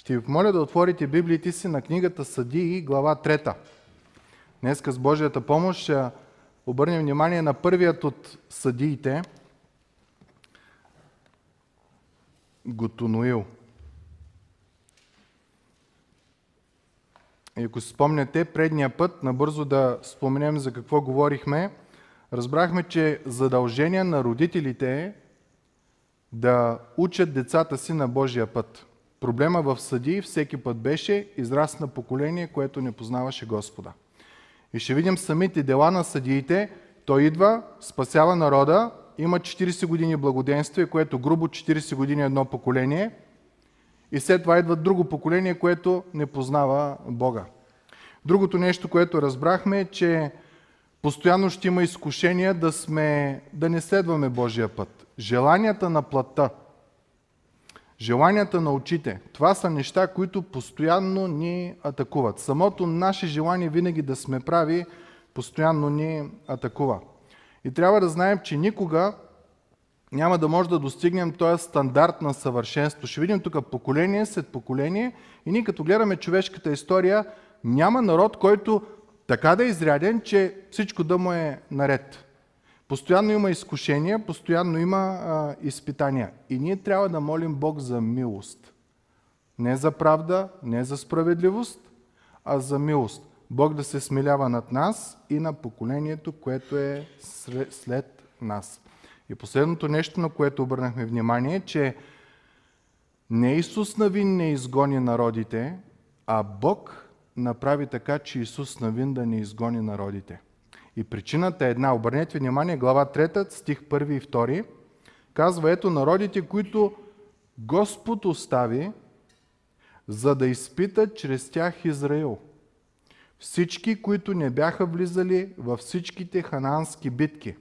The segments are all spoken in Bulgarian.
Ще ви помоля да отворите Библиите си на книгата Съдии, глава 3. Днеска с Божията помощ ще обърнем внимание на първият от съдиите, Готонуил. И ако си спомняте, предния път, набързо да споменем за какво говорихме, разбрахме, че задължение на родителите е да учат децата си на Божия път. Проблема в съдии всеки път беше израст на поколение, което не познаваше Господа. И ще видим самите дела на съдиите. Той идва, спасява народа, има 40 години благоденствие, което грубо 40 години едно поколение. И след това идва друго поколение, което не познава Бога. Другото нещо, което разбрахме е, че постоянно ще има изкушения да, сме, да не следваме Божия път. Желанията на плътта, желанията на очите, това са неща, които постоянно ни атакуват. Самото наше желание винаги да сме прави, постоянно ни атакува. И трябва да знаем, че никога няма да може да достигнем този стандарт на съвършенство. Ще видим тук поколение след поколение и ние като гледаме човешката история, няма народ, който така да е изряден, че всичко да му е наред. Постоянно има изкушения, постоянно има а, изпитания. И ние трябва да молим Бог за милост. Не за правда, не за справедливост, а за милост. Бог да се смилява над нас и на поколението, което е след нас. И последното нещо, на което обърнахме внимание, е, че не Исус Навин не изгони народите, а Бог направи така, че Исус Навин да не изгони народите. И причината е една. Обърнете внимание, глава 3, стих 1 и 2. Казва, ето народите, които Господ остави, за да изпитат чрез тях Израил. Всички, които не бяха влизали във всичките ханански битки.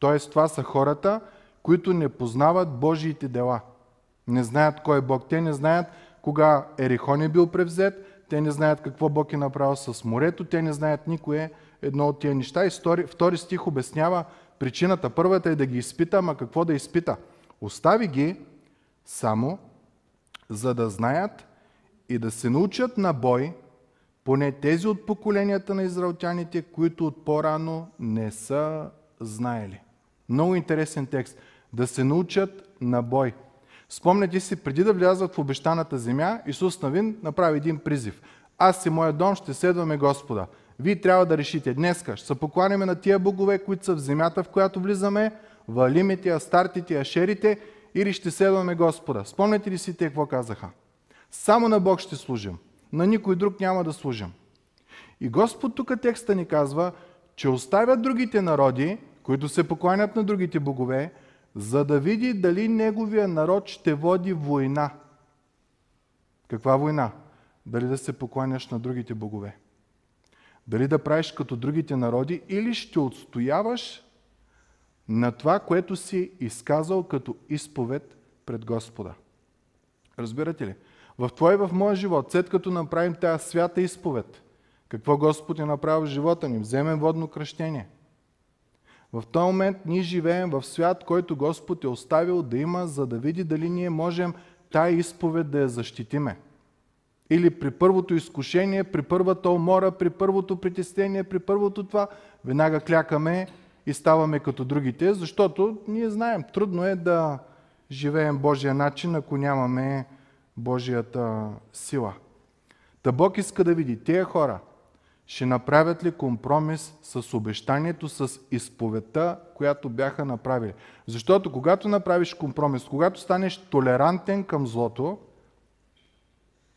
Т.е. това са хората, които не познават Божиите дела. Не знаят кой е Бог. Те не знаят кога Ерихон е бил превзет, те не знаят какво Бог е направил с морето, те не знаят никое едно от тия неща. И втори стих обяснява причината. Първата е да ги изпита, ама какво да изпита? Остави ги само за да знаят и да се научат на бой, поне тези от поколенията на израелтяните, които от по-рано не са знаели. Много интересен текст. Да се научат на бой. Спомняте си, преди да влязат в обещаната земя, Исус Навин направи един призив. Аз и моя дом ще следваме Господа. Вие трябва да решите днеска, ще се покланяме на тия богове, които са в земята, в която влизаме, валимите, астартите, ашерите, или ще следваме Господа. Спомняте ли си те какво казаха? Само на Бог ще служим. На никой друг няма да служим. И Господ тук текста ни казва, че оставят другите народи, които се покланят на другите богове, за да види дали неговия народ ще води война. Каква война? Дали да се покланяш на другите богове. Дали да правиш като другите народи или ще отстояваш на това, което си изказал като изповед пред Господа. Разбирате ли? В твой и в моя живот, след като направим тази свята изповед, какво Господ е направил в живота ни, вземем водно кръщение. В този момент ние живеем в свят, който Господ е оставил да има, за да види дали ние можем тая изповед да я защитиме. Или при първото изкушение, при първата умора, при първото притеснение, при първото това, веднага клякаме и ставаме като другите, защото ние знаем, трудно е да живеем Божия начин, ако нямаме Божията сила. Та Бог иска да види тези хора, ще направят ли компромис с обещанието, с изповедта, която бяха направили. Защото когато направиш компромис, когато станеш толерантен към злото,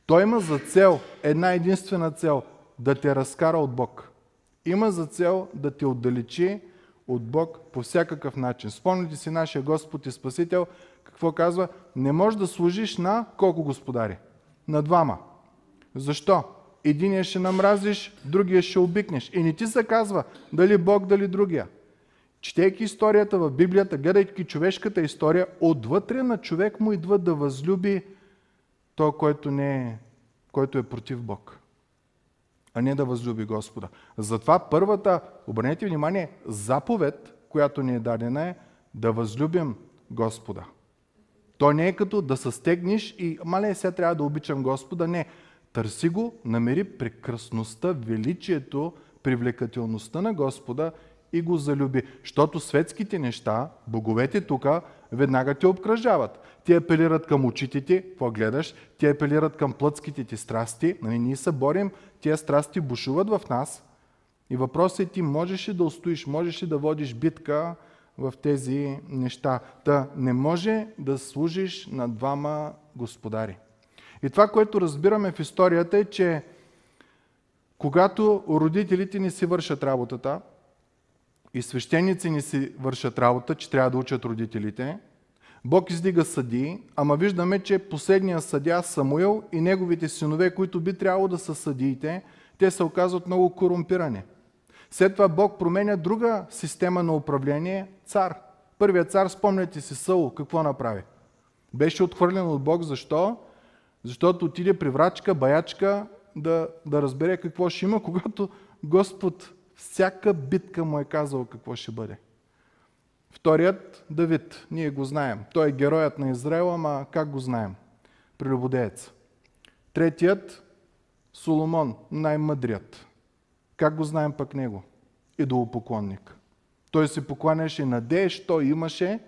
той има за цел, една единствена цел, да те разкара от Бог. Има за цел да те отдалечи от Бог по всякакъв начин. Спомните си нашия Господ и Спасител, какво казва? Не можеш да служиш на колко господари? На двама. Защо? Единия ще намразиш, другия ще обикнеш. И не ти се казва дали Бог, дали другия. Четейки историята в Библията, гледайки човешката история, отвътре на човек му идва да възлюби то, който, не е, който е против Бог, а не да възлюби Господа. Затова първата, обърнете внимание, заповед, която ни е дадена е да възлюбим Господа. То не е като да се стегнеш и мале, сега трябва да обичам Господа. Не. Търси го, намери прекрасността, величието, привлекателността на Господа и го залюби. Защото светските неща, боговете тук, веднага те обкръжават. Те апелират към очите ти, какво гледаш, те апелират към плътските ти страсти. Нали, ние се борим, тия страсти бушуват в нас. И въпросът е ти можеш ли да устоиш, можеш ли да водиш битка в тези неща. Та не може да служиш на двама господари. И това, което разбираме в историята е, че когато родителите ни си вършат работата и свещеници ни си вършат работа, че трябва да учат родителите, Бог издига съди, ама виждаме, че последния съдя Самуил и неговите синове, които би трябвало да са съдиите, те се оказват много корумпирани. След това Бог променя друга система на управление – цар. Първият цар, спомняте си Саул, какво направи? Беше отхвърлен от Бог. Защо? Защото отиде при врачка, баячка да, да разбере какво ще има, когато Господ всяка битка му е казал какво ще бъде. Вторият Давид, ние го знаем. Той е героят на Израел, ама как го знаем? Прелюбодеец. Третият Соломон, най-мъдрият. Как го знаем пък него? Идолопоклонник. Той се покланяше на Дееш, той имаше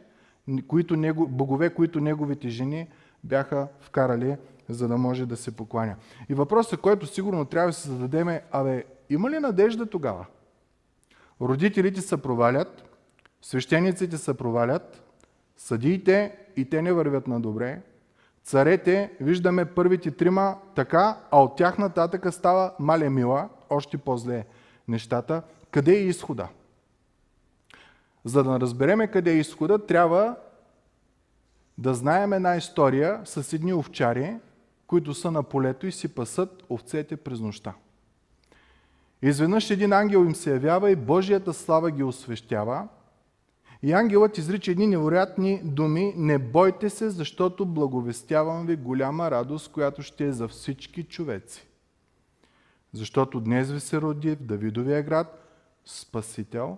които него, богове, които неговите жени бяха вкарали, за да може да се покланя. И въпросът, който сигурно трябва да се зададем е, абе, има ли надежда тогава? Родителите се провалят, свещениците се провалят, съдиите и те не вървят на добре, царете, виждаме първите трима така, а от тях нататък става мале мила, още по-зле нещата. Къде е изхода? За да разбереме къде е изхода, трябва да знаем една история с едни овчари, които са на полето и си пасат овцете през нощта. Изведнъж един ангел им се явява и Божията слава ги освещява. И ангелът изрича едни невероятни думи. Не бойте се, защото благовестявам ви голяма радост, която ще е за всички човеци. Защото днес ви се роди в Давидовия град Спасител.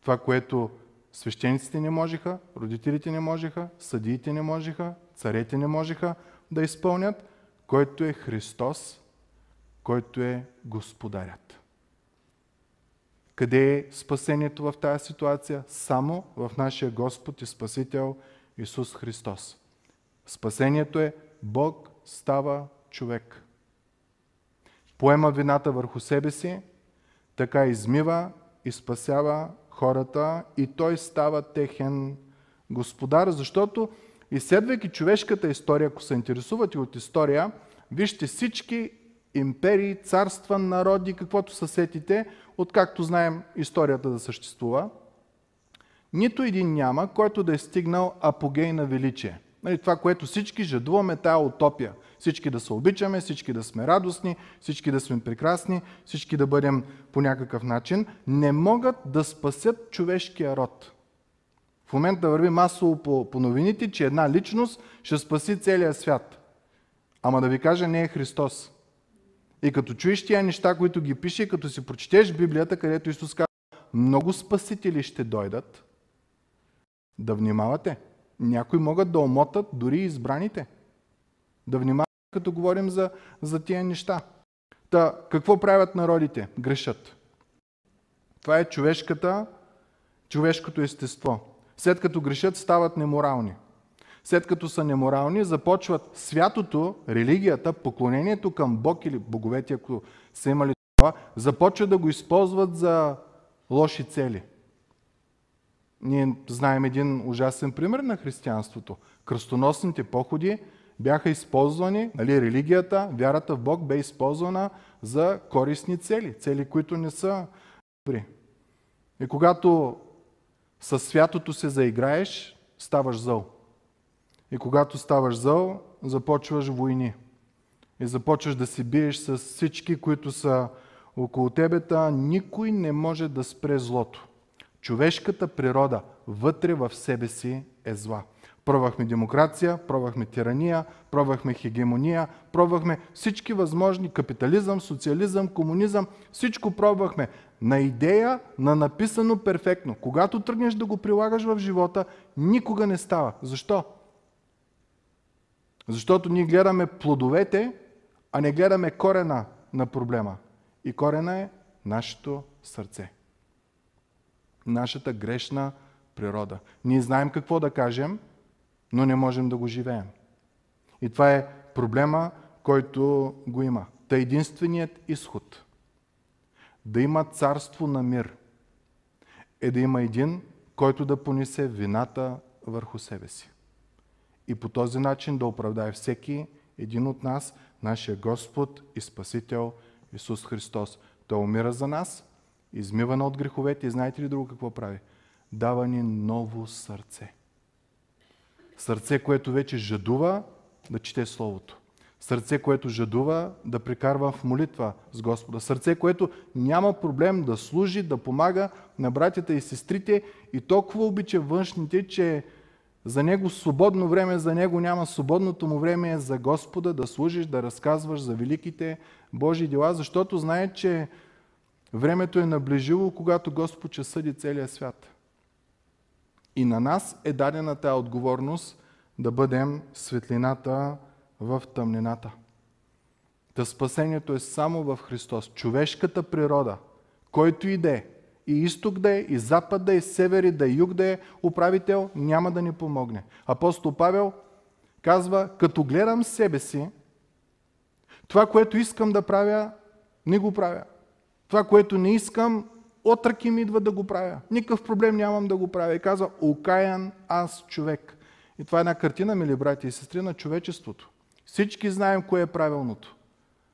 Това, което свещениците не можеха, родителите не можеха, съдиите не можеха, царете не можеха да изпълнят, който е Христос, който е Господарят. Къде е спасението в тази ситуация? Само в нашия Господ и Спасител Исус Христос. Спасението е Бог става човек поема вината върху себе си, така измива и спасява хората и той става техен господар, защото изследвайки човешката история, ако се интересувате от история, вижте всички империи, царства, народи, каквото са сетите, откакто знаем историята да съществува, нито един няма, който да е стигнал апогей на величие. Нали, това, което всички жадуваме, тая утопия – всички да се обичаме, всички да сме радостни, всички да сме прекрасни, всички да бъдем по някакъв начин, не могат да спасят човешкия род. В момента върви масово по, по новините, че една личност ще спаси целия свят. Ама да ви кажа, не е Христос. И като чуеш тия неща, които ги пише, като си прочетеш Библията, където Исус казва, много спасители ще дойдат, да внимавате. Някои могат да омотат дори избраните. Да внимавате като говорим за, за тия неща. Та, какво правят народите? Грешат. Това е човешката, човешкото естество. След като грешат, стават неморални. След като са неморални, започват святото, религията, поклонението към Бог или боговете, ако са имали това, започват да го използват за лоши цели. Ние знаем един ужасен пример на християнството. Кръстоносните походи бяха използвани, нали, религията, вярата в Бог бе използвана за корисни цели, цели, които не са добри. И когато със святото се заиграеш, ставаш зъл. И когато ставаш зъл, започваш войни. И започваш да се биеш с всички, които са около тебе, никой не може да спре злото. Човешката природа вътре в себе си е зла. Пробвахме демокрация, пробвахме тирания, пробвахме хегемония, пробвахме всички възможни капитализъм, социализъм, комунизъм, всичко пробвахме на идея, на написано перфектно. Когато тръгнеш да го прилагаш в живота, никога не става. Защо? Защото ние гледаме плодовете, а не гледаме корена на проблема. И корена е нашето сърце. Нашата грешна природа. Ние знаем какво да кажем, но не можем да го живеем. И това е проблема, който го има. Та единственият изход да има царство на мир е да има един, който да понесе вината върху себе си. И по този начин да оправдае всеки един от нас, нашия Господ и Спасител Исус Христос. Той умира за нас, измивана от греховете и знаете ли друго какво прави? Дава ни ново сърце. Сърце, което вече жадува да чете Словото. Сърце, което жадува да прекарва в молитва с Господа. Сърце, което няма проблем да служи, да помага на братята и сестрите и толкова обича външните, че за него свободно време, за него няма свободното му време е за Господа да служиш, да разказваш за великите Божи дела, защото знае, че времето е наближило, когато Господ ще съди целия свят. И на нас е дадена тази отговорност да бъдем светлината в тъмнината. Та спасението е само в Христос. Човешката природа, който и да е, и изток да е, и запад да е, и север и да е, юг да е, управител, няма да ни помогне. Апостол Павел казва, като гледам себе си, това, което искам да правя, не го правя. Това, което не искам, отръки ми идва да го правя. Никакъв проблем нямам да го правя. И казва, окаян аз човек. И това е една картина, мили брати и сестри, на човечеството. Всички знаем кое е правилното,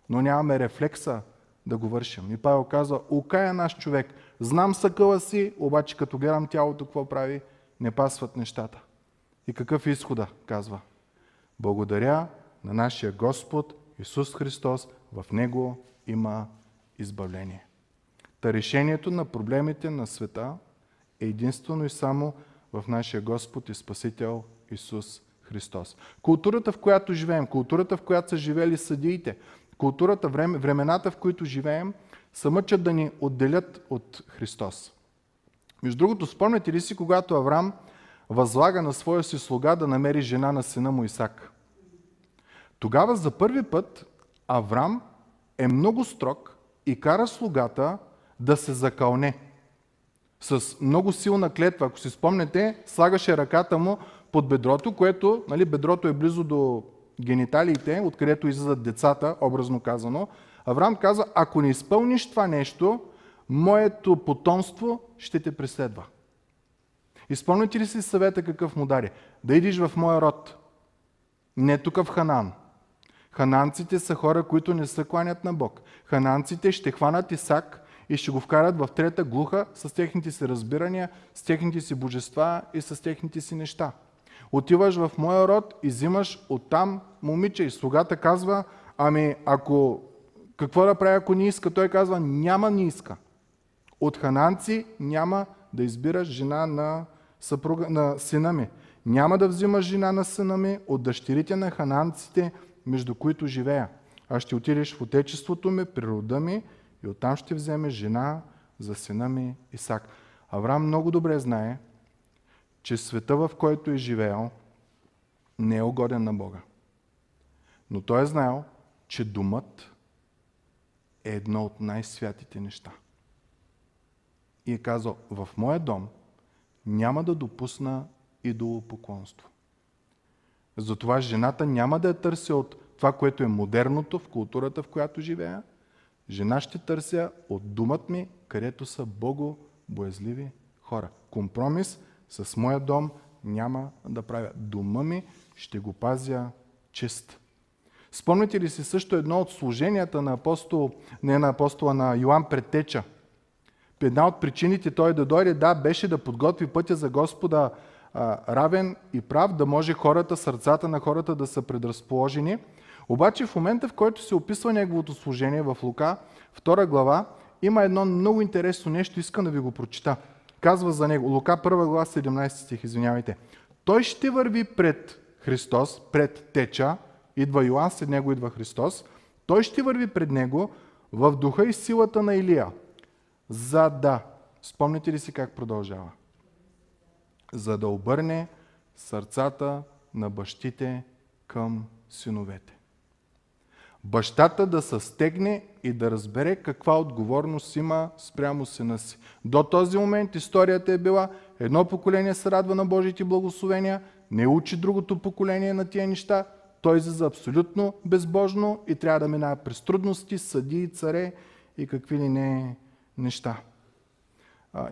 но нямаме рефлекса да го вършим. И Павел казва, окая наш човек, знам съкъла си, обаче като гледам тялото какво прави, не пасват нещата. И какъв е изхода, казва. Благодаря на нашия Господ Исус Христос, в Него има избавление. Та решението на проблемите на света е единствено и само в нашия Господ и Спасител Исус Христос. Културата, в която живеем, културата, в която са живели съдиите, културата, времената, в които живеем, са мъчат да ни отделят от Христос. Между другото, спомняте ли си, когато Авраам възлага на своя си слуга да намери жена на сина му Исак? Тогава за първи път Авраам е много строг и кара слугата да се закълне. С много силна клетва. Ако си спомнете, слагаше ръката му под бедрото, което, нали, бедрото е близо до гениталиите, откъдето излизат децата, образно казано. Авраам каза, ако не изпълниш това нещо, моето потомство ще те преследва. Изпълните ли си съвета какъв му даде? Да идиш в моя род. Не тук в Ханан. Хананците са хора, които не се кланят на Бог. Хананците ще хванат Исак и ще го вкарат в трета глуха с техните си разбирания, с техните си божества и с техните си неща. Отиваш в моя род и взимаш оттам момиче. И слугата казва, ами ако какво да прави, ако не иска? Той казва, няма не иска. От хананци няма да избираш жена на, съпруга, на сина ми. Няма да взимаш жена на сина ми от дъщерите на хананците, между които живея. А ще отидеш в отечеството ми, природа ми и оттам ще вземеш жена за сина ми Исак. Авраам много добре знае, че света, в който е живеел, не е угоден на Бога. Но той е знаел, че думът е едно от най-святите неща. И е казал, в моя дом няма да допусна идолопоклонство. Затова жената няма да я търся от това, което е модерното в културата, в която живея. Жена ще търся от думът ми, където са богобоязливи хора. Компромис – с моя дом няма да правя. Дома ми ще го пазя чист. Спомните ли си също едно от служенията на апостол, не на апостола, на Йоан Предтеча? Една от причините той да дойде, да, беше да подготви пътя за Господа а, равен и прав, да може хората, сърцата на хората да са предразположени. Обаче в момента, в който се описва неговото служение в Лука, 2 глава, има едно много интересно нещо, искам да ви го прочита казва за него, Лука 1 глава 17 стих, извинявайте. Той ще върви пред Христос, пред теча, идва Йоанн, след него идва Христос, той ще върви пред него в духа и силата на Илия, за да, спомните ли си как продължава? За да обърне сърцата на бащите към синовете. Бащата да се стегне и да разбере каква отговорност има спрямо сина си. До този момент историята е била едно поколение се радва на Божите благословения, не учи другото поколение на тия неща, той за абсолютно безбожно и трябва да минава през трудности, съди, царе и какви ли не неща.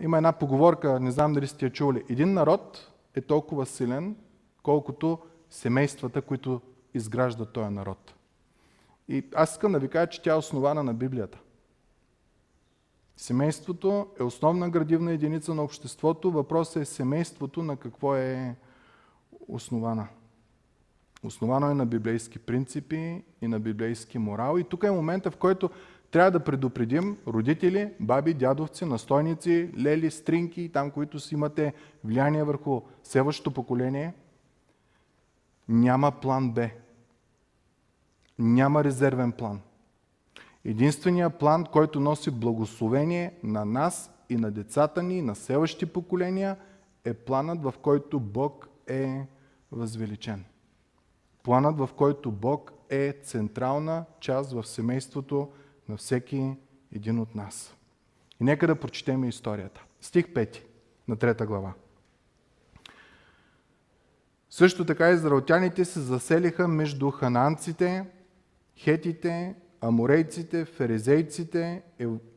Има една поговорка, не знам дали сте я чули. Един народ е толкова силен, колкото семействата, които изграждат този народ. И аз искам да ви кажа, че тя е основана на Библията. Семейството е основна градивна единица на обществото. Въпросът е семейството на какво е основана. Основано е на библейски принципи и на библейски морал. И тук е момента, в който трябва да предупредим родители, баби, дядовци, настойници, лели, стринки, там, които си имате влияние върху следващото поколение. Няма план Б. Няма резервен план. Единственият план, който носи благословение на нас и на децата ни, и на следващи поколения, е планът, в който Бог е възвеличен. Планът, в който Бог е централна част в семейството на всеки един от нас. И нека да прочетем историята. Стих 5 на трета глава. Също така израелтяните се заселиха между хананците, хетите, аморейците, ферезейците,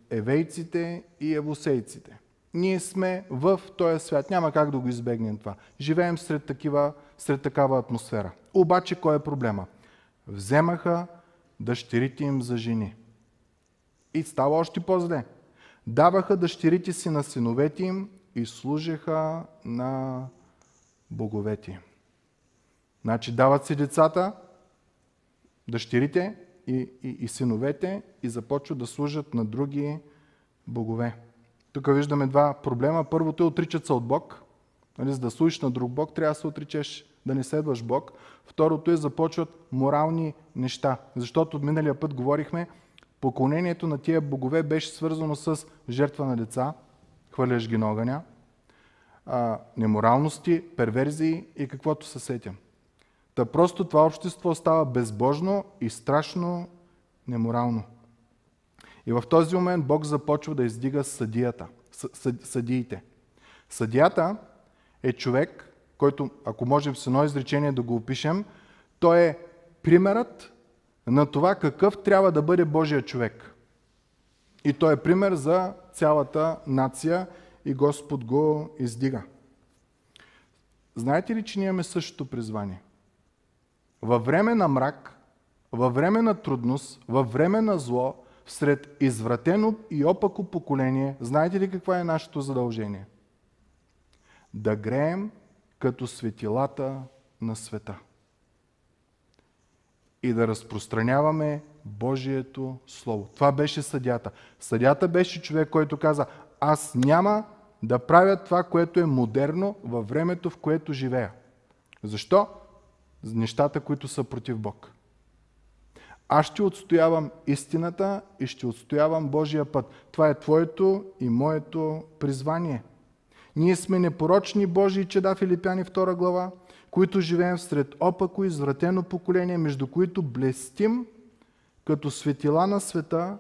евейците и евусейците. Ние сме в този свят. Няма как да го избегнем това. Живеем сред, такива, сред такава атмосфера. Обаче кой е проблема? Вземаха дъщерите им за жени. И става още по-зле. Даваха дъщерите си на синовете им и служеха на боговете им. Значи дават си децата, дъщерите и, и, и синовете и започват да служат на други богове. Тук виждаме два проблема. Първото е отричат се от Бог. Нали, за да служиш на друг Бог, трябва да се отричеш, да не следваш Бог. Второто е започват морални неща. Защото от миналия път говорихме, поклонението на тия богове беше свързано с жертва на деца, хвърляш ги на огъня, неморалности, перверзии и каквото се сетям. Та просто това общество става безбожно и страшно неморално. И в този момент Бог започва да издига съдията, съдиите. Съдията е човек, който, ако можем с едно изречение да го опишем, той е примерът на това какъв трябва да бъде Божия човек. И той е пример за цялата нация и Господ го издига. Знаете ли, че ние имаме същото призвание? Във време на мрак, във време на трудност, във време на зло, сред извратено и опако поколение, знаете ли какво е нашето задължение? Да греем като светилата на света. И да разпространяваме Божието Слово. Това беше съдята. Съдята беше човек, който каза, аз няма да правя това, което е модерно във времето, в което живея. Защо? Нещата, които са против Бог. Аз ще отстоявам истината и ще отстоявам Божия път. Това е твоето и моето призвание. Ние сме непорочни Божии чеда, Филипяни 2 глава, които живеем сред опако извратено поколение, между които блестим като светила на света,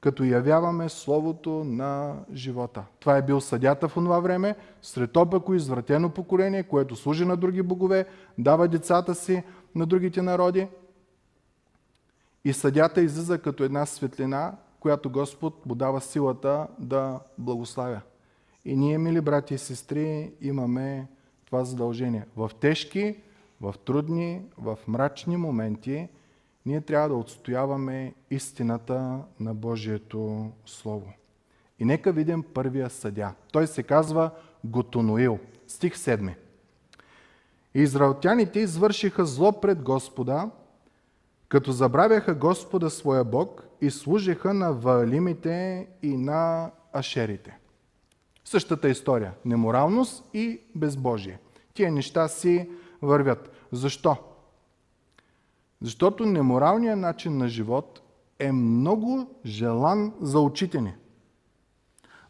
като явяваме Словото на живота. Това е бил съдята в това време, сред опако извратено поколение, което служи на други богове, дава децата си на другите народи, и съдята излиза като една светлина, която Господ му дава силата да благославя. И ние, мили брати и сестри, имаме това задължение. В тежки, в трудни, в мрачни моменти ние трябва да отстояваме истината на Божието Слово. И нека видим първия съдя. Той се казва Готоноил. Стих 7. Израелтяните извършиха зло пред Господа, като забравяха Господа своя Бог и служиха на ваалимите и на ашерите. Същата история. Неморалност и безбожие. Тия неща си вървят. Защо? Защото неморалният начин на живот е много желан за очите ни.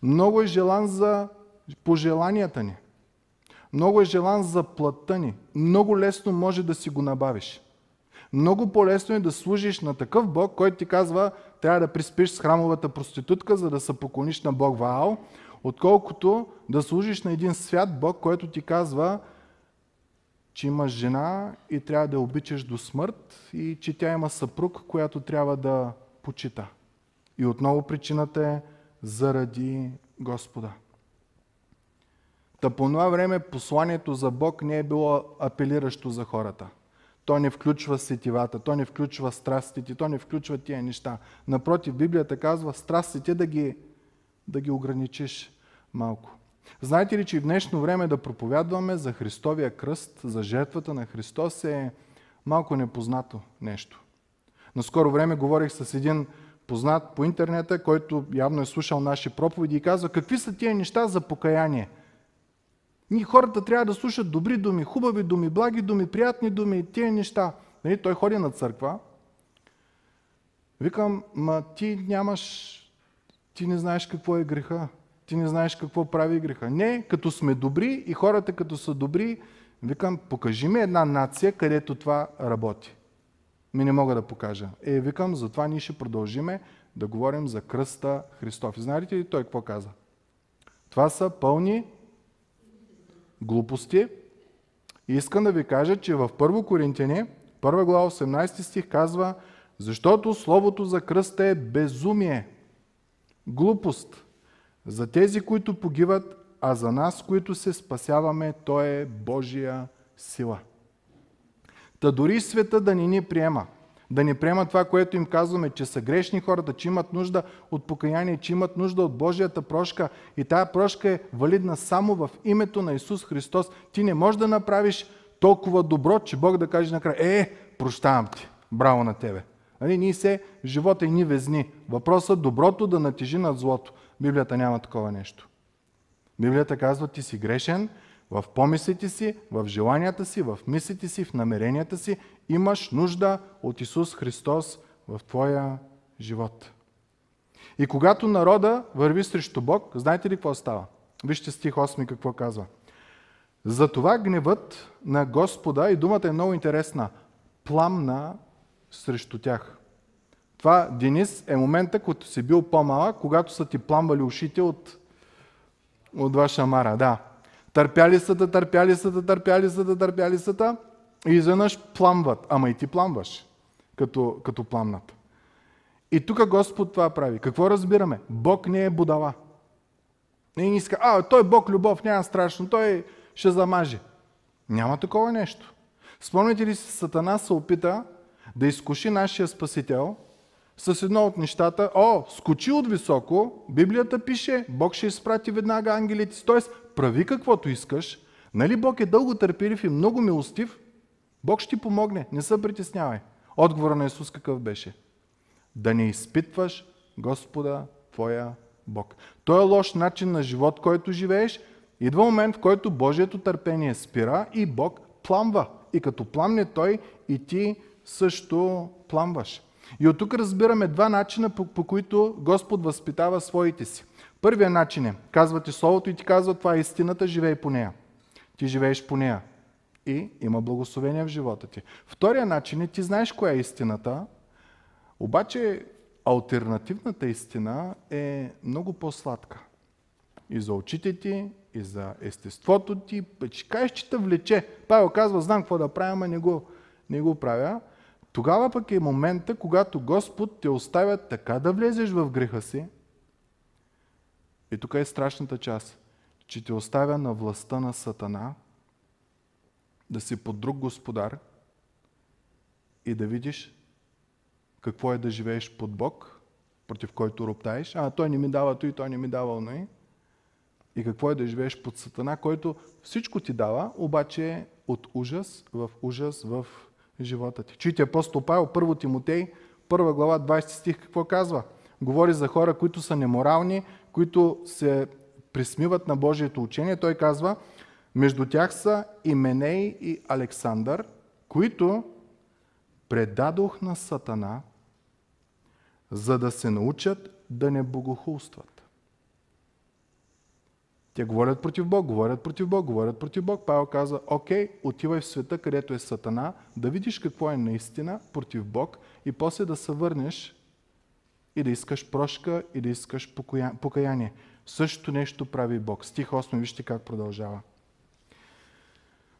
Много е желан за пожеланията ни. Много е желан за плътта ни. Много лесно може да си го набавиш. Много по-лесно е да служиш на такъв Бог, който ти казва, трябва да приспиш с храмовата проститутка, за да се поклониш на Бог Ваал, отколкото да служиш на един свят Бог, който ти казва, че имаш жена и трябва да обичаш до смърт и че тя има съпруг, която трябва да почита. И отново причината е заради Господа. Та по това време посланието за Бог не е било апелиращо за хората. То не включва сетивата, то не включва страстите, то не включва тия неща. Напротив, Библията казва страстите да ги, да ги ограничиш малко. Знаете ли, че в днешно време да проповядваме за Христовия кръст, за жертвата на Христос е малко непознато нещо. На скоро време говорих с един познат по интернета, който явно е слушал наши проповеди и казва, какви са тия неща за покаяние? Ние хората трябва да слушат добри думи, хубави думи, благи думи, приятни думи и тия неща. Нали, той ходи на църква. Викам, ма ти нямаш, ти не знаеш какво е греха. Ти не знаеш какво прави греха. Не, като сме добри и хората като са добри, викам, покажи ми една нация, където това работи. Ми не мога да покажа. Е, викам, затова ние ще продължиме да говорим за кръста Христов. И знаете ли той какво каза? Това са пълни глупости. И искам да ви кажа, че в 1 Коринтияни, 1 глава 18 стих казва, защото Словото за кръста е безумие, глупост за тези, които погиват, а за нас, които се спасяваме, то е Божия сила. Та дори света да ни ни приема, да ни приема това, което им казваме, че са грешни хората, че имат нужда от покаяние, че имат нужда от Божията прошка и тая прошка е валидна само в името на Исус Христос. Ти не можеш да направиш толкова добро, че Бог да каже накрая, е, прощавам ти, браво на тебе. Нали, ние се живота и ни везни. Въпросът е доброто да натежи над злото. Библията няма такова нещо. Библията казва, ти си грешен, в помислите си, в желанията си, в мислите си, в намеренията си, имаш нужда от Исус Христос в твоя живот. И когато народа върви срещу Бог, знаете ли какво става? Вижте стих 8 какво казва. Затова гневът на Господа, и думата е много интересна, пламна срещу тях. Това, Денис, е момента, когато си бил по-малък, когато са ти пламвали ушите от, от ваша мара. Да. Търпяли са да, търпяли са да, търпяли са да, търпяли са да и изведнъж пламват. Ама и ти пламваш, като, като пламнат. И тук Господ това прави. Какво разбираме? Бог не е будала. Не иска, а, той Бог любов, няма страшно, той ще замаже. Няма такова нещо. Спомните ли си, Сатана се опита да изкуши нашия Спасител с едно от нещата, о, скочи от високо, Библията пише, Бог ще изпрати веднага ангелите си, т.е. прави каквото искаш, нали Бог е дълго търпелив и много милостив, Бог ще ти помогне, не се притеснявай. Отговора на Исус какъв беше? Да не изпитваш Господа Твоя Бог. Той е лош начин на живот, който живееш. Идва момент, в който Божието търпение спира и Бог пламва. И като пламне Той, и ти също пламваш. И от тук разбираме два начина, по, по които Господ възпитава своите си. Първият начин е, казва Словото и ти казва, това е истината, живей по нея. Ти живееш по нея. И има благословение в живота ти. Втория начин е, ти знаеш коя е истината, обаче альтернативната истина е много по-сладка. И за очите ти, и за естеството ти, че кажеш, че те влече. Павел казва, знам какво да правя, а не го, не го правя. Тогава пък е момента, когато Господ те оставя така да влезеш в греха си. И тук е страшната част, че те оставя на властта на Сатана, да си под друг господар и да видиш какво е да живееш под Бог, против който роптаеш. А, той не ми дава той, той не ми дава оно. И какво е да живееш под Сатана, който всичко ти дава, обаче е от ужас в ужас в живота ти. Чуйте апостол Павел, 1 Тимотей, 1 глава, 20 стих, какво казва? Говори за хора, които са неморални, които се присмиват на Божието учение. Той казва, между тях са Именей и Александър, които предадох на Сатана, за да се научат да не богохулстват. Те говорят против Бог, говорят против Бог, говорят против Бог. Павел каза, окей, отивай в света, където е Сатана, да видиш какво е наистина против Бог и после да се върнеш и да искаш прошка и да искаш покаяние. Същото нещо прави Бог. Стих 8, вижте как продължава.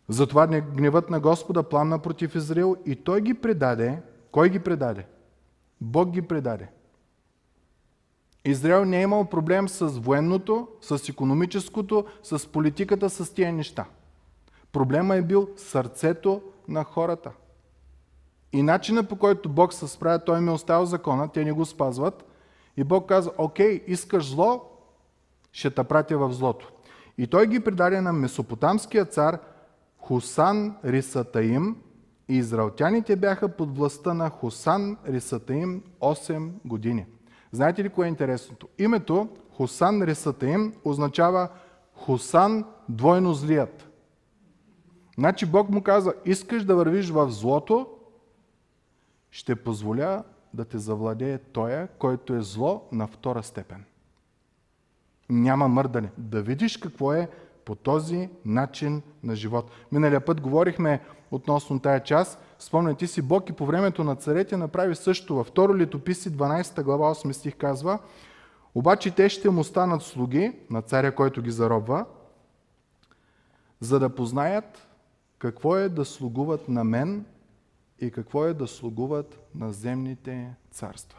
Затова гневът на Господа пламна против Израил и той ги предаде. Кой ги предаде? Бог ги предаде. Израел не е имал проблем с военното, с економическото, с политиката, с тия неща. Проблема е бил сърцето на хората. И начина по който Бог се справя, той ми е оставил закона, те не го спазват. И Бог каза, окей, искаш зло, ще те пратя в злото. И той ги предаде на месопотамския цар Хусан Рисатаим и израелтяните бяха под властта на Хусан Рисатаим 8 години. Знаете ли кое е интересното? Името Хусан Рисатаим означава Хусан двойно злият. Значи Бог му каза, искаш да вървиш в злото, ще позволя да те завладее Тоя, който е зло на втора степен. Няма мърдане. Да видиш какво е по този начин на живот. Миналия път говорихме относно тая част. Спомняте си, Бог и по времето на царете направи също. Във второ летописи, 12 глава, 8 стих казва, обаче те ще му станат слуги на царя, който ги заробва, за да познаят какво е да слугуват на мен и какво е да слугуват на земните царства.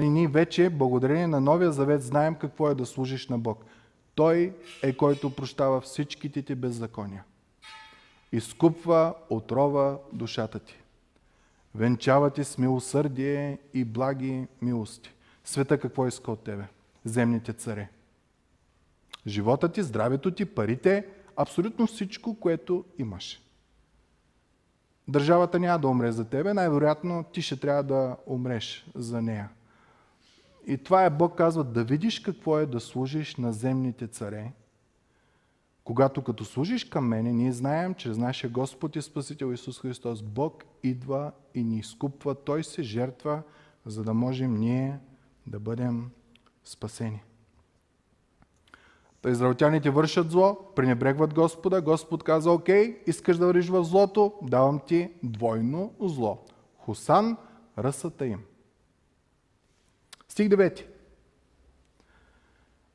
И ние вече, благодарение на Новия Завет, знаем какво е да служиш на Бог. Той е който прощава всичките ти беззакония. Изкупва отрова душата ти. Венчава ти с милосърдие и благи милости. Света какво иска от тебе? Земните царе. Живота ти, здравето ти, парите, абсолютно всичко, което имаш. Държавата няма да умре за тебе, най-вероятно ти ще трябва да умреш за нея. И това е Бог казва да видиш какво е да служиш на земните царе. Когато като служиш към мене, ние знаем, чрез нашия Господ и Спасител Исус Христос, Бог идва и ни изкупва. Той се жертва, за да можем ние да бъдем спасени. Та израелтяните вършат зло, пренебрегват Господа. Господ каза, окей, искаш да вървиш в злото, давам ти двойно зло. Хусан, ръсата им. Стих 9.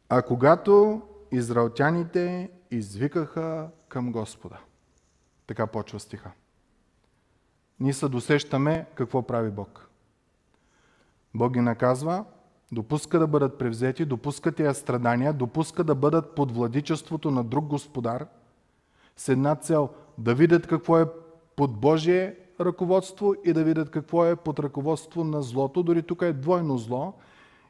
А когато израелтяните извикаха към Господа. Така почва стиха. Ние се досещаме какво прави Бог. Бог ги наказва, допуска да бъдат превзети, допуска тия страдания, допуска да бъдат под владичеството на друг господар, с една цел да видят какво е под Божие ръководство и да видят какво е под ръководство на злото. Дори тук е двойно зло.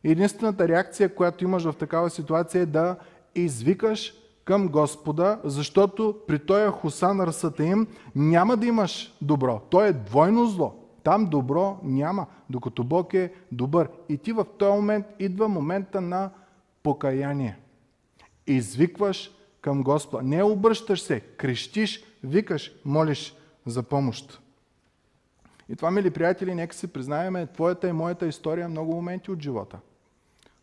Единствената реакция, която имаш в такава ситуация е да извикаш към Господа, защото при този Хусан ръсата им няма да имаш добро. То е двойно зло. Там добро няма, докато Бог е добър. И ти в този момент идва момента на покаяние. Извикваш към Господа. Не обръщаш се, крещиш, викаш, молиш за помощ. И това, мили приятели, нека си признаеме, твоята и моята история много моменти от живота.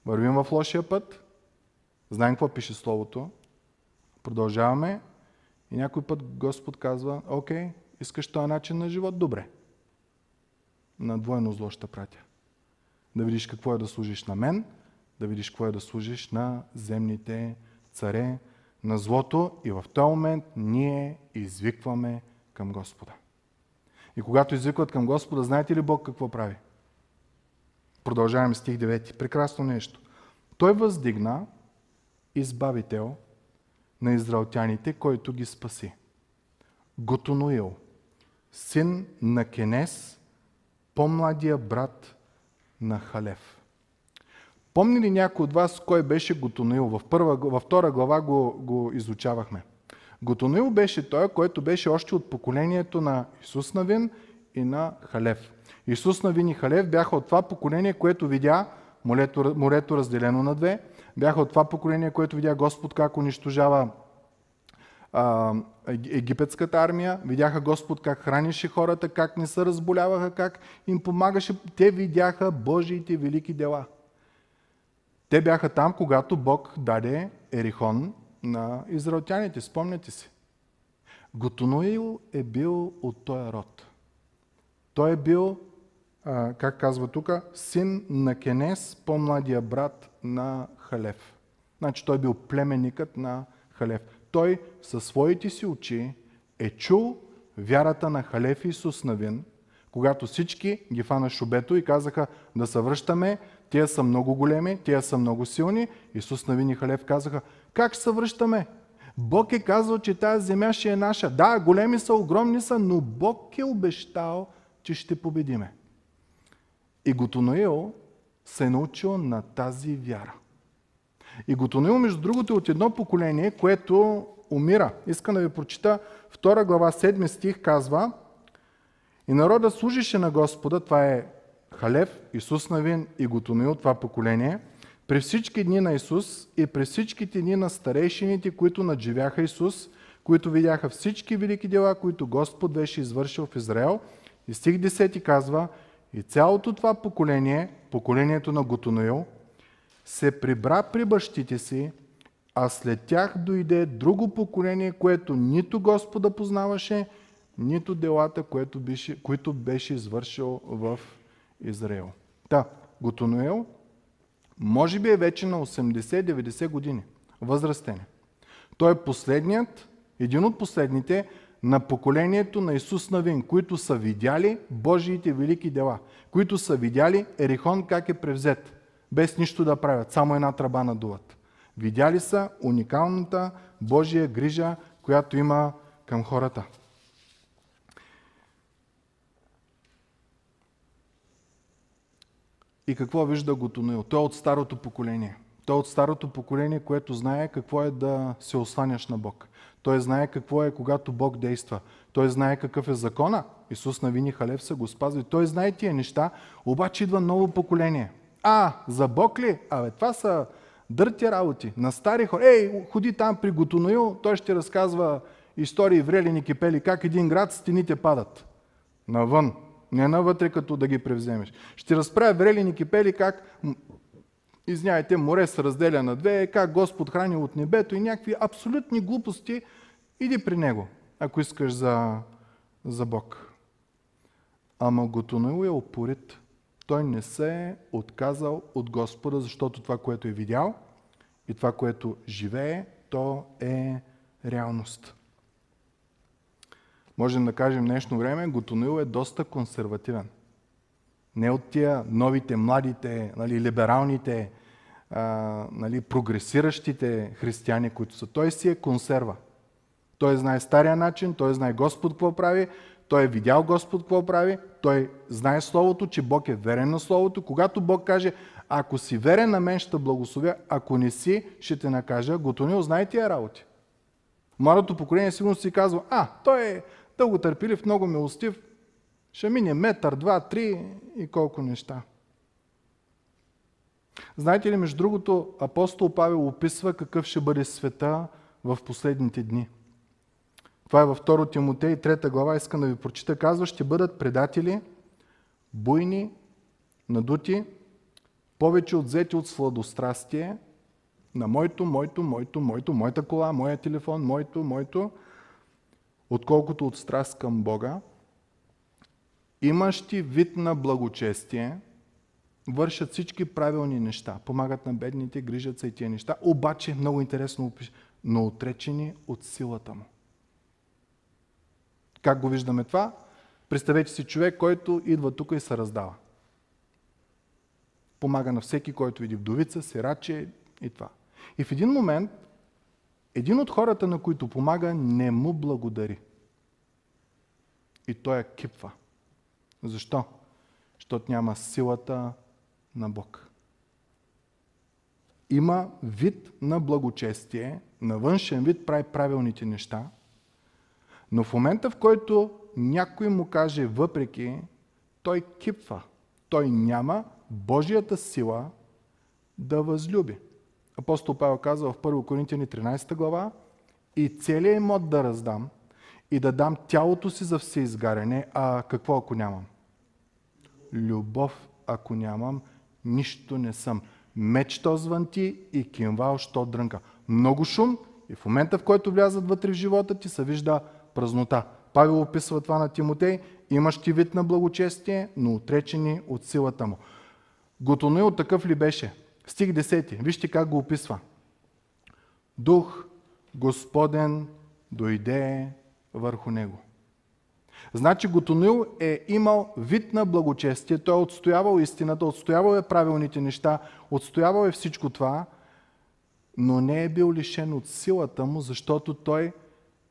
Вървим в лошия път, знаем какво пише Словото, продължаваме и някой път Господ казва, окей, искаш този начин на живот? Добре. На двойно зло ще пратя. Да видиш какво е да служиш на мен, да видиш какво е да служиш на земните царе, на злото и в този момент ние извикваме към Господа. И когато извикват към Господа, знаете ли Бог какво прави? Продължаваме стих 9. Прекрасно нещо. Той въздигна избавител на израелтяните, който ги спаси. Готонуил, син на Кенес, по-младия брат на Халев. Помни ли някой от вас кой беше Готонуил? В първа, във втора глава го, го изучавахме. Готонуил беше той, който беше още от поколението на Исус Навин и на Халев. Исус Навин и Халев бяха от това поколение, което видя морето, морето разделено на две. Бяха от това поколение, което видя Господ как унищожава а, египетската армия. Видяха Господ как хранише хората, как не се разболяваха, как им помагаше. Те видяха Божиите велики дела. Те бяха там, когато Бог даде Ерихон на израелтяните. Спомняте си. Готонуил е бил от този род. Той е бил, как казва тук, син на Кенес, по-младия брат на Халев. Значи той бил племенникът на Халев. Той със своите си очи е чул вярата на Халев Исус Навин, когато всички ги фана шубето и казаха да се връщаме, тия са много големи, тия са много силни. Исус Навин и Халев казаха, как се връщаме? Бог е казал, че тази земя ще е наша. Да, големи са, огромни са, но Бог е обещал, че ще победиме. И Готоноил се е научил на тази вяра. И Готоноил, между другото, е от едно поколение, което умира. Искам да ви прочита 2 глава 7 стих казва И народа служише на Господа, това е Халев, Исус Навин и Готоноил, това поколение, при всички дни на Исус и при всичките дни на старейшините, които надживяха Исус, които видяха всички велики дела, които Господ беше извършил в Израел. И стих 10 казва, и цялото това поколение, поколението на Готоноил, се прибра при бащите си, а след тях дойде друго поколение, което нито Господа познаваше, нито делата, което беше, които беше извършил в Израел. Та, Готонуел, може би е вече на 80-90 години. Възрастен. Той е последният, един от последните на поколението на Исус Навин, които са видяли Божиите велики дела, които са видяли Ерихон как е превзет, без нищо да правят, само една тръба надуват. Видяли са уникалната Божия грижа, която има към хората. И какво вижда Готонуил? Той е от старото поколение. Той е от старото поколение, което знае какво е да се осланяш на Бог. Той знае какво е, когато Бог действа. Той знае какъв е закона. Исус на Вини Халев са го спазва. Той знае тия неща, обаче идва ново поколение. А, за Бог ли? Абе, това са дърти работи. На стари хора. Ей, ходи там при Готоноил, той ще разказва истории врели кипели, как един град стените падат. Навън. Не навътре, като да ги превземеш. Ще разправя врели кипели, как Извинявайте, море се разделя на две, как Господ храни от небето и някакви абсолютни глупости, иди при Него, ако искаш за, за Бог. Ама Готоноил е опорит. Той не се е отказал от Господа, защото това, което е видял и това, което живее, то е реалност. Можем да кажем днешно време, Готоноил е доста консервативен. Не от тия новите, младите, нали, либералните, а, нали, прогресиращите християни, които са. Той си е консерва. Той знае стария начин, той знае Господ какво прави, той е видял Господ какво прави, той знае Словото, че Бог е верен на Словото. Когато Бог каже, ако си верен на мен, ще благословя, ако не си, ще те накажа, Готонил знае тия работи. Младото поколение сигурно си казва, а, той е дълго търпелив, много милостив, ще мине метър, два, три и колко неща. Знаете ли, между другото, апостол Павел описва какъв ще бъде света в последните дни. Това е във 2 Тимотей, 3 глава, искам да ви прочита. Казва, ще бъдат предатели, буйни, надути, повече отзети от сладострастие, на моето, моето, моето, моето, моята кола, моя телефон, моето, моето, отколкото от страст към Бога, имащи вид на благочестие, вършат всички правилни неща, помагат на бедните, грижат се и тия неща, обаче, много интересно но отречени от силата му. Как го виждаме това? Представете си човек, който идва тук и се раздава. Помага на всеки, който види вдовица, сираче и това. И в един момент, един от хората, на които помага, не му благодари. И той е кипва. Защо? Защото няма силата на Бог. Има вид на благочестие, на външен вид прави правилните неща, но в момента, в който някой му каже въпреки, той кипва. Той няма Божията сила да възлюби. Апостол Павел казва в 1 Коринтияни 13 глава и целият имот да раздам и да дам тялото си за все изгаряне, а какво ако нямам? Любов ако нямам, нищо не съм. меч то звънти и кимвал, що дрънка. Много шум и в момента, в който влязат вътре в живота ти, се вижда празнота. Павел описва това на Тимотей. Имаш ти вид на благочестие, но отречени от силата му. Готоноил такъв ли беше? Стих 10. Вижте как го описва. Дух Господен дойде върху него. Значи Готонил е имал вид на благочестие, той е отстоявал истината, отстоявал е правилните неща, отстоявал е всичко това, но не е бил лишен от силата му, защото той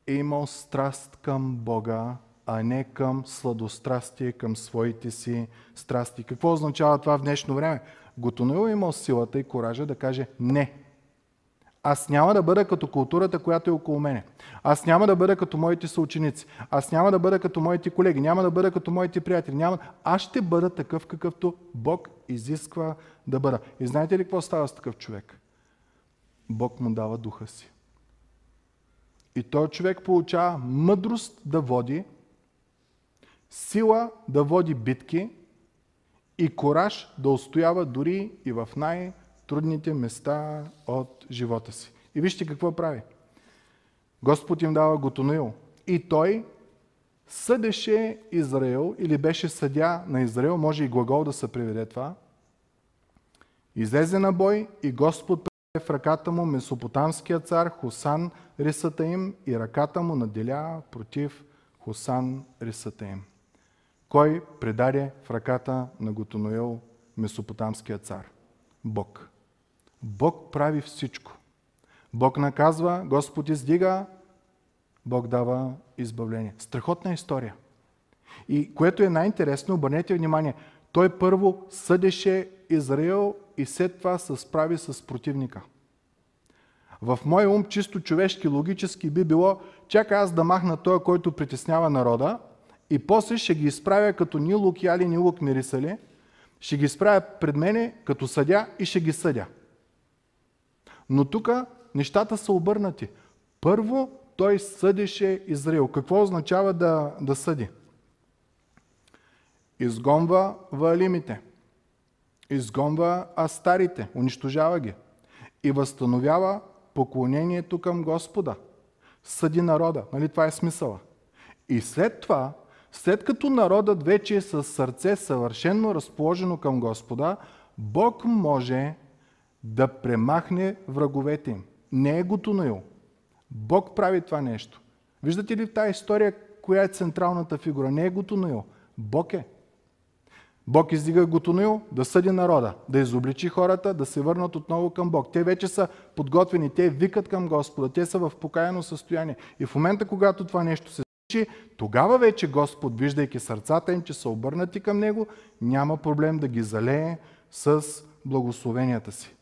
е имал страст към Бога, а не към сладострастие, към своите си страсти. Какво означава това в днешно време? Готонил е имал силата и коража да каже не – аз няма да бъда като културата, която е около мене. Аз няма да бъда като моите съученици. Аз няма да бъда като моите колеги. Няма да бъда като моите приятели. Няма... Аз ще бъда такъв, какъвто Бог изисква да бъда. И знаете ли какво става с такъв човек? Бог му дава духа си. И той човек получава мъдрост да води, сила да води битки и кораж да устоява дори и в най- трудните места от живота си. И вижте какво прави. Господ им дава Готонуил. И той съдеше Израил или беше съдя на Израил, може и глагол да се приведе това. Излезе на бой и Господ в ръката му Месопотамския цар Хусан рисата им и ръката му наделя против Хусан рисата им. Кой предаде в ръката на Готонуил Месопотамския цар? Бог. Бог прави всичко. Бог наказва, Господ издига, Бог дава избавление. Страхотна история. И което е най-интересно, обърнете внимание, той първо съдеше Израил и след това се справи с противника. В мой ум, чисто човешки, логически би било, чака аз да махна този, който притеснява народа и после ще ги изправя като ни лук яли, ни лук мирисали, ще ги изправя пред мене като съдя и ще ги съдя. Но тук нещата са обърнати. Първо той съдеше Израил. Какво означава да, да съди? Изгонва валимите. Изгонва астарите. Унищожава ги. И възстановява поклонението към Господа. Съди народа. Нали това е смисъла? И след това, след като народът вече е със сърце съвършенно разположено към Господа, Бог може да премахне враговете им. Не е Готунаил. Бог прави това нещо. Виждате ли в тази история, коя е централната фигура? Не е Готунаил. Бог е. Бог издига Готунаил да съди народа, да изобличи хората, да се върнат отново към Бог. Те вече са подготвени, те викат към Господа, те са в покаяно състояние. И в момента, когато това нещо се случи, тогава вече Господ, виждайки сърцата им, че са обърнати към Него, няма проблем да ги залее с благословенията си.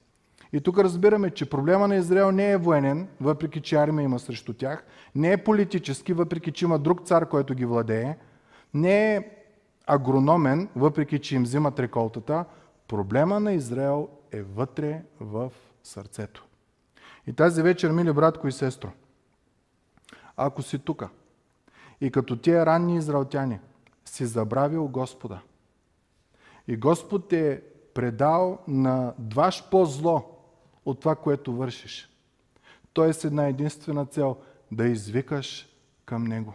И тук разбираме, че проблема на Израел не е военен, въпреки че армия има срещу тях, не е политически, въпреки че има друг цар, който ги владее, не е агрономен, въпреки че им взимат реколтата. Проблема на Израел е вътре в сърцето. И тази вечер, мили братко и сестро, ако си тука и като тия ранни израелтяни си забравил Господа и Господ е предал на дваш по-зло от това, което вършиш. Той е с една единствена цел да извикаш към Него.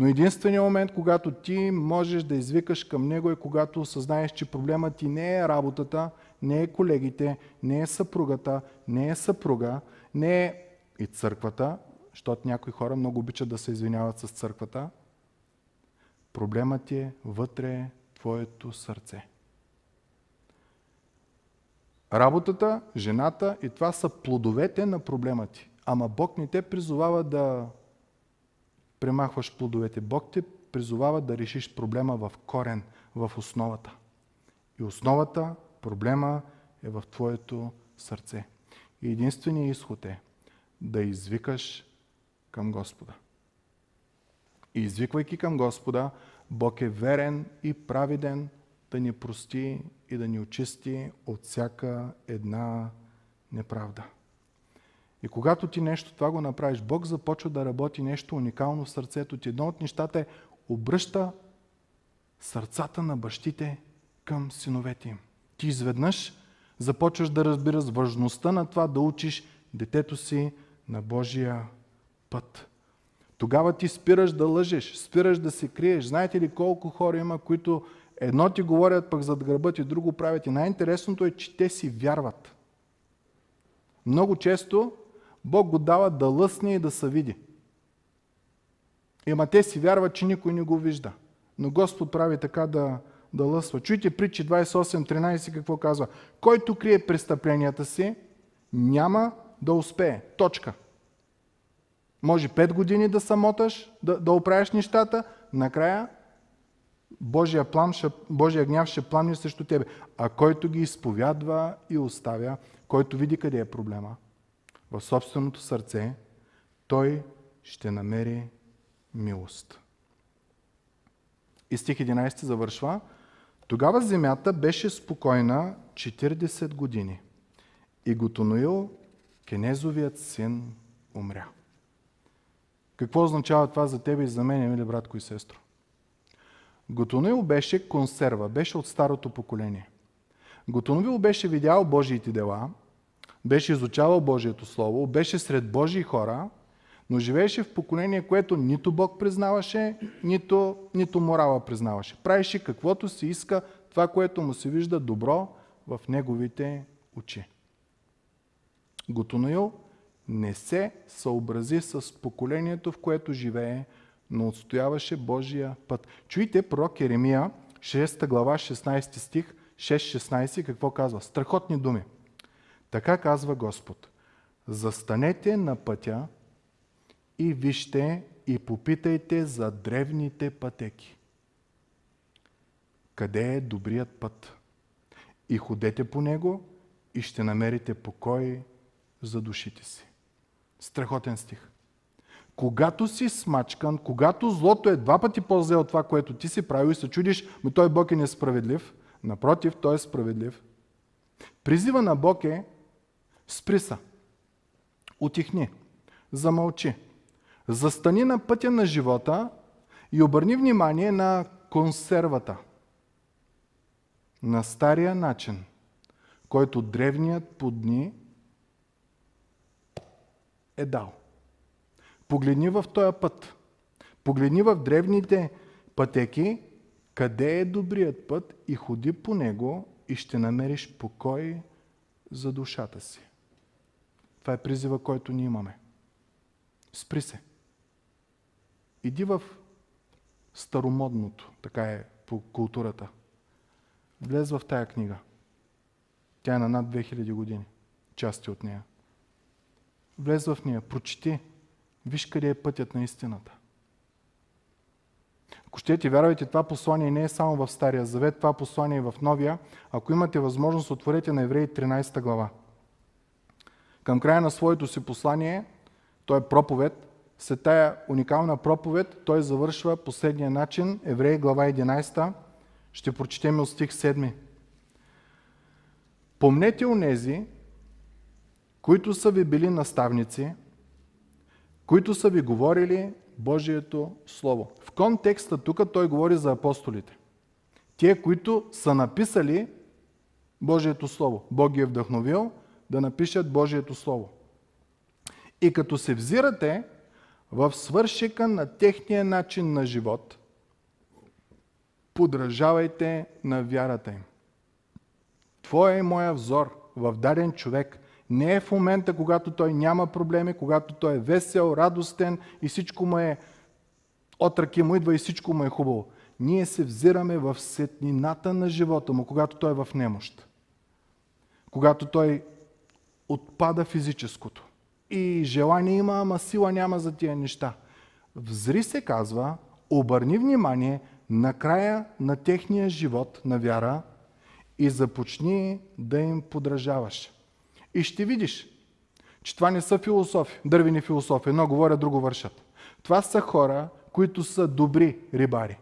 Но единственият момент, когато ти можеш да извикаш към Него е когато осъзнаеш, че проблемът ти не е работата, не е колегите, не е съпругата, не е съпруга, не е и църквата, защото някои хора много обичат да се извиняват с църквата. Проблемът ти е вътре твоето сърце. Работата, жената и това са плодовете на проблема ти. Ама Бог не те призовава да премахваш плодовете. Бог те призовава да решиш проблема в корен, в основата. И основата, проблема е в твоето сърце. И единственият изход е да извикаш към Господа. И извиквайки към Господа, Бог е верен и праведен да ни прости и да ни очисти от всяка една неправда. И когато ти нещо това го направиш, Бог започва да работи нещо уникално в сърцето ти. Едно от нещата е обръща сърцата на бащите към синовете им. Ти изведнъж Започваш да разбираш важността на това да учиш детето си на Божия път. Тогава ти спираш да лъжеш, спираш да се криеш. Знаете ли колко хора има, които едно ти говорят пък зад гърба ти, друго правят. И най-интересното е, че те си вярват. Много често Бог го дава да лъсне и да се види. Ема те си вярват, че никой не го вижда. Но Господ прави така да, да лъсва. Чуйте притчи 28.13 какво казва. Който крие престъпленията си, няма да успее. Точка. Може 5 години да самоташ, да, да оправиш нещата, накрая Божия, план ще, Божия гняв ще пламни срещу тебе. А който ги изповядва и оставя, който види къде е проблема, в собственото сърце, той ще намери милост. И стих 11 завършва. Тогава земята беше спокойна 40 години и Готоноил, Кенезовият син, умря. Какво означава това за тебе и за мен, мили братко и сестро? Готоноил беше консерва, беше от старото поколение. Готоновил беше видял Божиите дела, беше изучавал Божието Слово, беше сред Божии хора, но живееше в поколение, което нито Бог признаваше, нито, нито морала признаваше. Правеше каквото си иска, това, което му се вижда добро в неговите очи. Готоноил не се съобрази с поколението, в което живее, но отстояваше Божия път. Чуйте пророк Еремия, 6 глава, 16 стих, 6-16, какво казва? Страхотни думи. Така казва Господ. Застанете на пътя и вижте и попитайте за древните пътеки. Къде е добрият път? И ходете по него и ще намерите покой за душите си. Страхотен стих. Когато си смачкан, когато злото е два пъти по-зле от това, което ти си правил и се чудиш, но той Бог е несправедлив, напротив, той е справедлив. Призива на Бог е спри са, отихни, замълчи, застани на пътя на живота и обърни внимание на консервата, на стария начин, който древният по дни е дал. Погледни в този път. Погледни в древните пътеки, къде е добрият път и ходи по него и ще намериш покой за душата си. Това е призива, който ние имаме. Спри се. Иди в старомодното, така е по културата. Влез в тая книга. Тя е на над 2000 години. Части от нея. Влез в нея, прочети. Виж къде е пътят на истината. Ако ще ти вярвайте, това послание не е само в Стария Завет, това послание е в Новия. Ако имате възможност, отворете на Евреи 13 глава. Към края на своето си послание, той е проповед, след тая уникална проповед, той завършва последния начин, Евреи глава 11, ще прочетем от стих 7. Помнете онези, които са ви били наставници, които са ви говорили Божието Слово. В контекста тук той говори за апостолите. Те, които са написали Божието Слово. Бог ги е вдъхновил да напишат Божието Слово. И като се взирате в свършика на техния начин на живот, подражавайте на вярата им. Твоя е моя взор в даден човек не е в момента, когато той няма проблеми, когато той е весел, радостен и всичко му е от ръки му идва и всичко му е хубаво. Ние се взираме в сетнината на живота му, когато той е в немощ. Когато той отпада физическото. И желание има, ама сила няма за тия неща. Взри се казва, обърни внимание на края на техния живот на вяра и започни да им подражаваш. И ще видиш, че това не са философи, дървени философи. Едно говорят, друго вършат. Това са хора, които са добри рибари.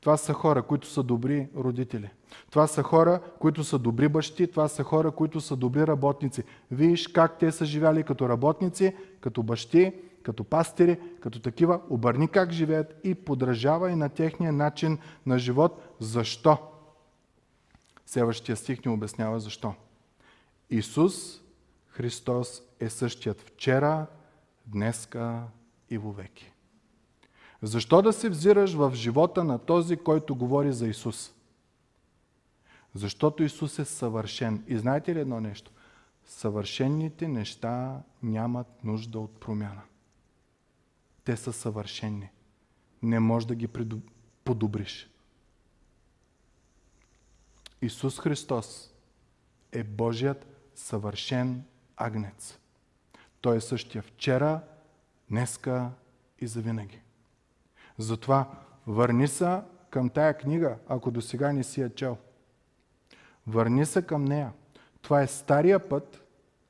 Това са хора, които са добри родители. Това са хора, които са добри бащи. Това са хора, които са добри работници. Виж как те са живяли като работници, като бащи, като пастири, като такива. Обърни как живеят и подражавай на техния начин на живот. Защо? Следващия стих ни обяснява защо. Исус Христос е същият вчера, днеска и вовеки. Защо да се взираш в живота на този, който говори за Исус? Защото Исус е съвършен. И знаете ли едно нещо? Съвършенните неща нямат нужда от промяна. Те са съвършенни. Не можеш да ги подобриш. Исус Христос е Божият съвършен агнец. Той е същия вчера, днеска и завинаги. Затова върни се към тая книга, ако до сега не си я чел. Върни се към нея. Това е стария път,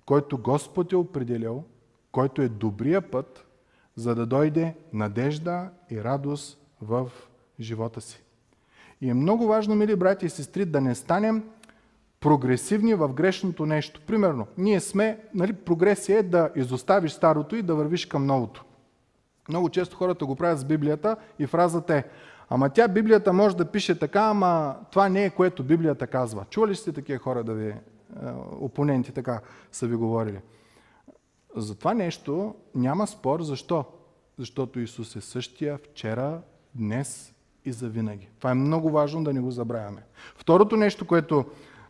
който Господ е определил, който е добрия път, за да дойде надежда и радост в живота си. И е много важно, мили брати и сестри, да не станем прогресивни в грешното нещо. Примерно, ние сме, нали, прогресия е да изоставиш старото и да вървиш към новото. Много често хората го правят с Библията и фразата е Ама тя Библията може да пише така, ама това не е което Библията казва. Чували сте такива хора да ви, е, опоненти така са ви говорили? За това нещо няма спор. Защо? Защото Исус е същия вчера, днес и завинаги. Това е много важно да не го забравяме. Второто нещо, което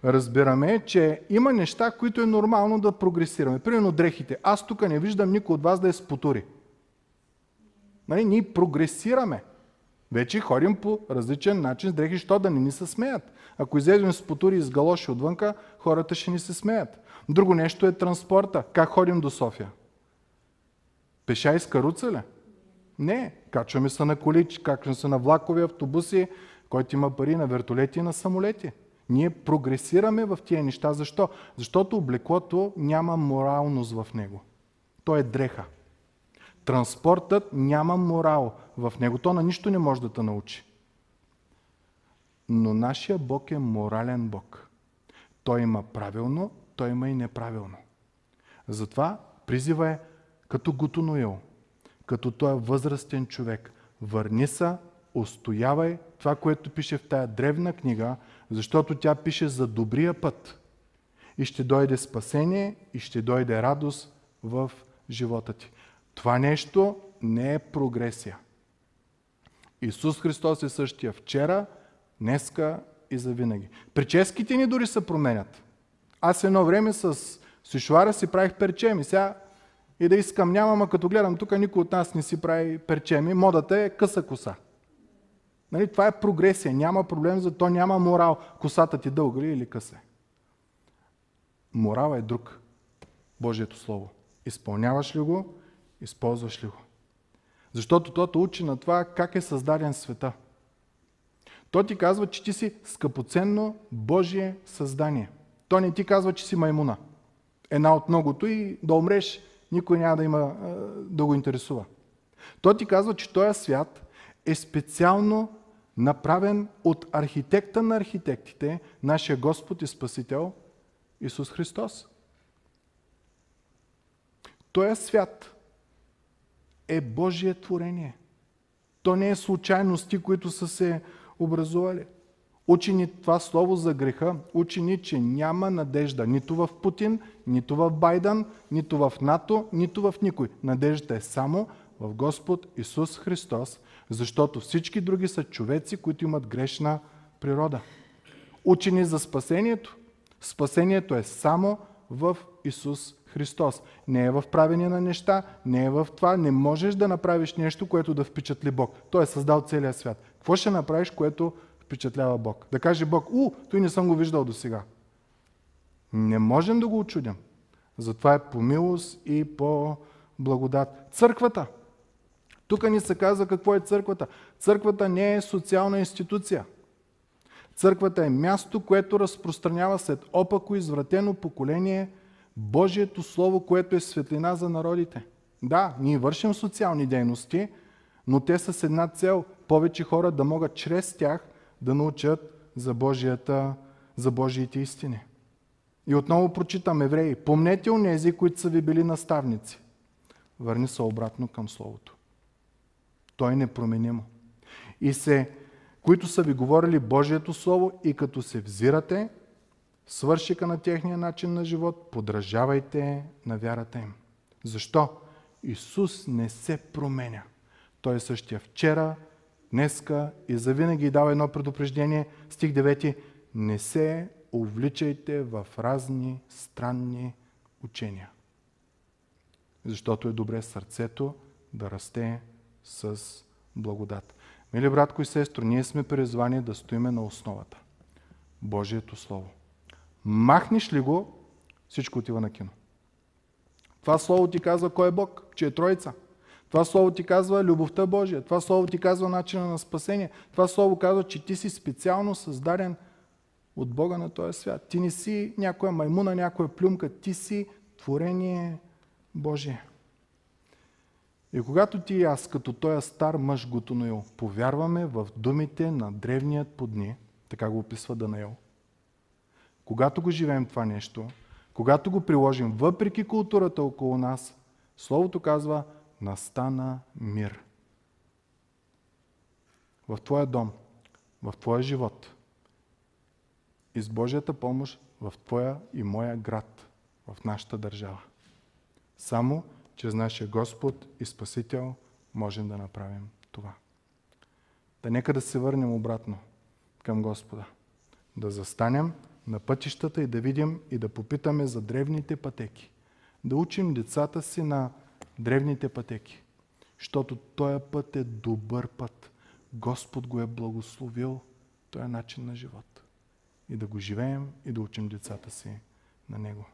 разбираме е, че има неща, които е нормално да прогресираме. Примерно дрехите. Аз тук не виждам никой от вас да е спотури. Нали, ние прогресираме. Вече ходим по различен начин с дрехи, що да не ни се смеят. Ако излезем с потури и с галоши отвънка, хората ще ни се смеят. Друго нещо е транспорта. Как ходим до София? Пеша и с каруца ли? Не. Качваме се на коли, качваме се на влакови автобуси, който има пари на вертолети и на самолети. Ние прогресираме в тия неща. Защо? Защото облеклото няма моралност в него. То е дреха. Транспортът няма морал в него. То на нищо не може да те научи. Но нашия Бог е морален Бог. Той има правилно, той има и неправилно. Затова призива е като Гутуноил, като той е възрастен човек. Върни се, устоявай това, което пише в тая древна книга, защото тя пише за добрия път. И ще дойде спасение, и ще дойде радост в живота ти. Това нещо не е прогресия. Исус Христос е същия вчера, днеска и завинаги. Прическите ни дори се променят. Аз едно време с сишуара си правих перчеми. Сега и да искам нямам, а като гледам тук, никой от нас не си прави перчеми. Модата е къса коса. Нали, това е прогресия. Няма проблем, за то няма морал. Косата ти дълга ли или къса? Морал е друг. Божието Слово. Изпълняваш ли го, използваш ли го? Защото то учи на това как е създаден света. То ти казва, че ти си скъпоценно Божие създание. То не ти казва, че си маймуна. Една от многото и да умреш, никой няма да има да го интересува. То ти казва, че този свят е специално направен от архитекта на архитектите, нашия Господ и Спасител Исус Христос. Той свят е Божие творение. То не е случайности, които са се образували. Учи ни това слово за греха, учи ни, че няма надежда нито в Путин, нито в Байдан, нито в НАТО, нито в никой. Надеждата е само в Господ Исус Христос, защото всички други са човеци, които имат грешна природа. Учени за спасението. Спасението е само в Исус Христос. Не е в правене на неща, не е в това. Не можеш да направиш нещо, което да впечатли Бог. Той е създал целия свят. Какво ще направиш, което впечатлява Бог? Да каже Бог, у, той не съм го виждал до сега. Не можем да го очудим. Затова е по милост и по благодат. Църквата. Тук ни се казва какво е църквата. Църквата не е социална институция. Църквата е място, което разпространява след опако извратено поколение Божието Слово, което е светлина за народите. Да, ние вършим социални дейности, но те са с една цел – повече хора да могат чрез тях да научат за, Божията, за Божиите истини. И отново прочитам евреи. Помнете онези, които са ви били наставници. Върни се обратно към Словото. Той е непроменимо. И се, които са ви говорили Божието Слово и като се взирате, свършика на техния начин на живот, подражавайте на вярата им. Защо? Исус не се променя. Той е същия вчера, днеска и завинаги дава едно предупреждение. Стих 9. Не се увличайте в разни странни учения. Защото е добре сърцето да расте с благодат. Мили братко и сестро, ние сме призвани да стоиме на основата. Божието Слово. Махнеш ли го, всичко отива на кино. Това Слово ти казва кой е Бог, че е Троица. Това Слово ти казва любовта Божия. Това Слово ти казва начина на спасение. Това Слово казва, че ти си специално създаден от Бога на този свят. Ти не си някоя маймуна, някоя плюмка. Ти си творение Божие. И когато ти и аз, като този стар мъж Гутоноил, повярваме в думите на древният подни, така го описва Данаил, когато го живеем това нещо, когато го приложим въпреки културата около нас, Словото казва, настана мир. В твоя дом, в твоя живот и с Божията помощ в твоя и моя град, в нашата държава. Само чрез нашия Господ и Спасител можем да направим това. Да нека да се върнем обратно към Господа. Да застанем на пътищата и да видим и да попитаме за древните пътеки. Да учим децата си на древните пътеки. Защото този път е добър път. Господ го е благословил. Той е начин на живот. И да го живеем и да учим децата си на него.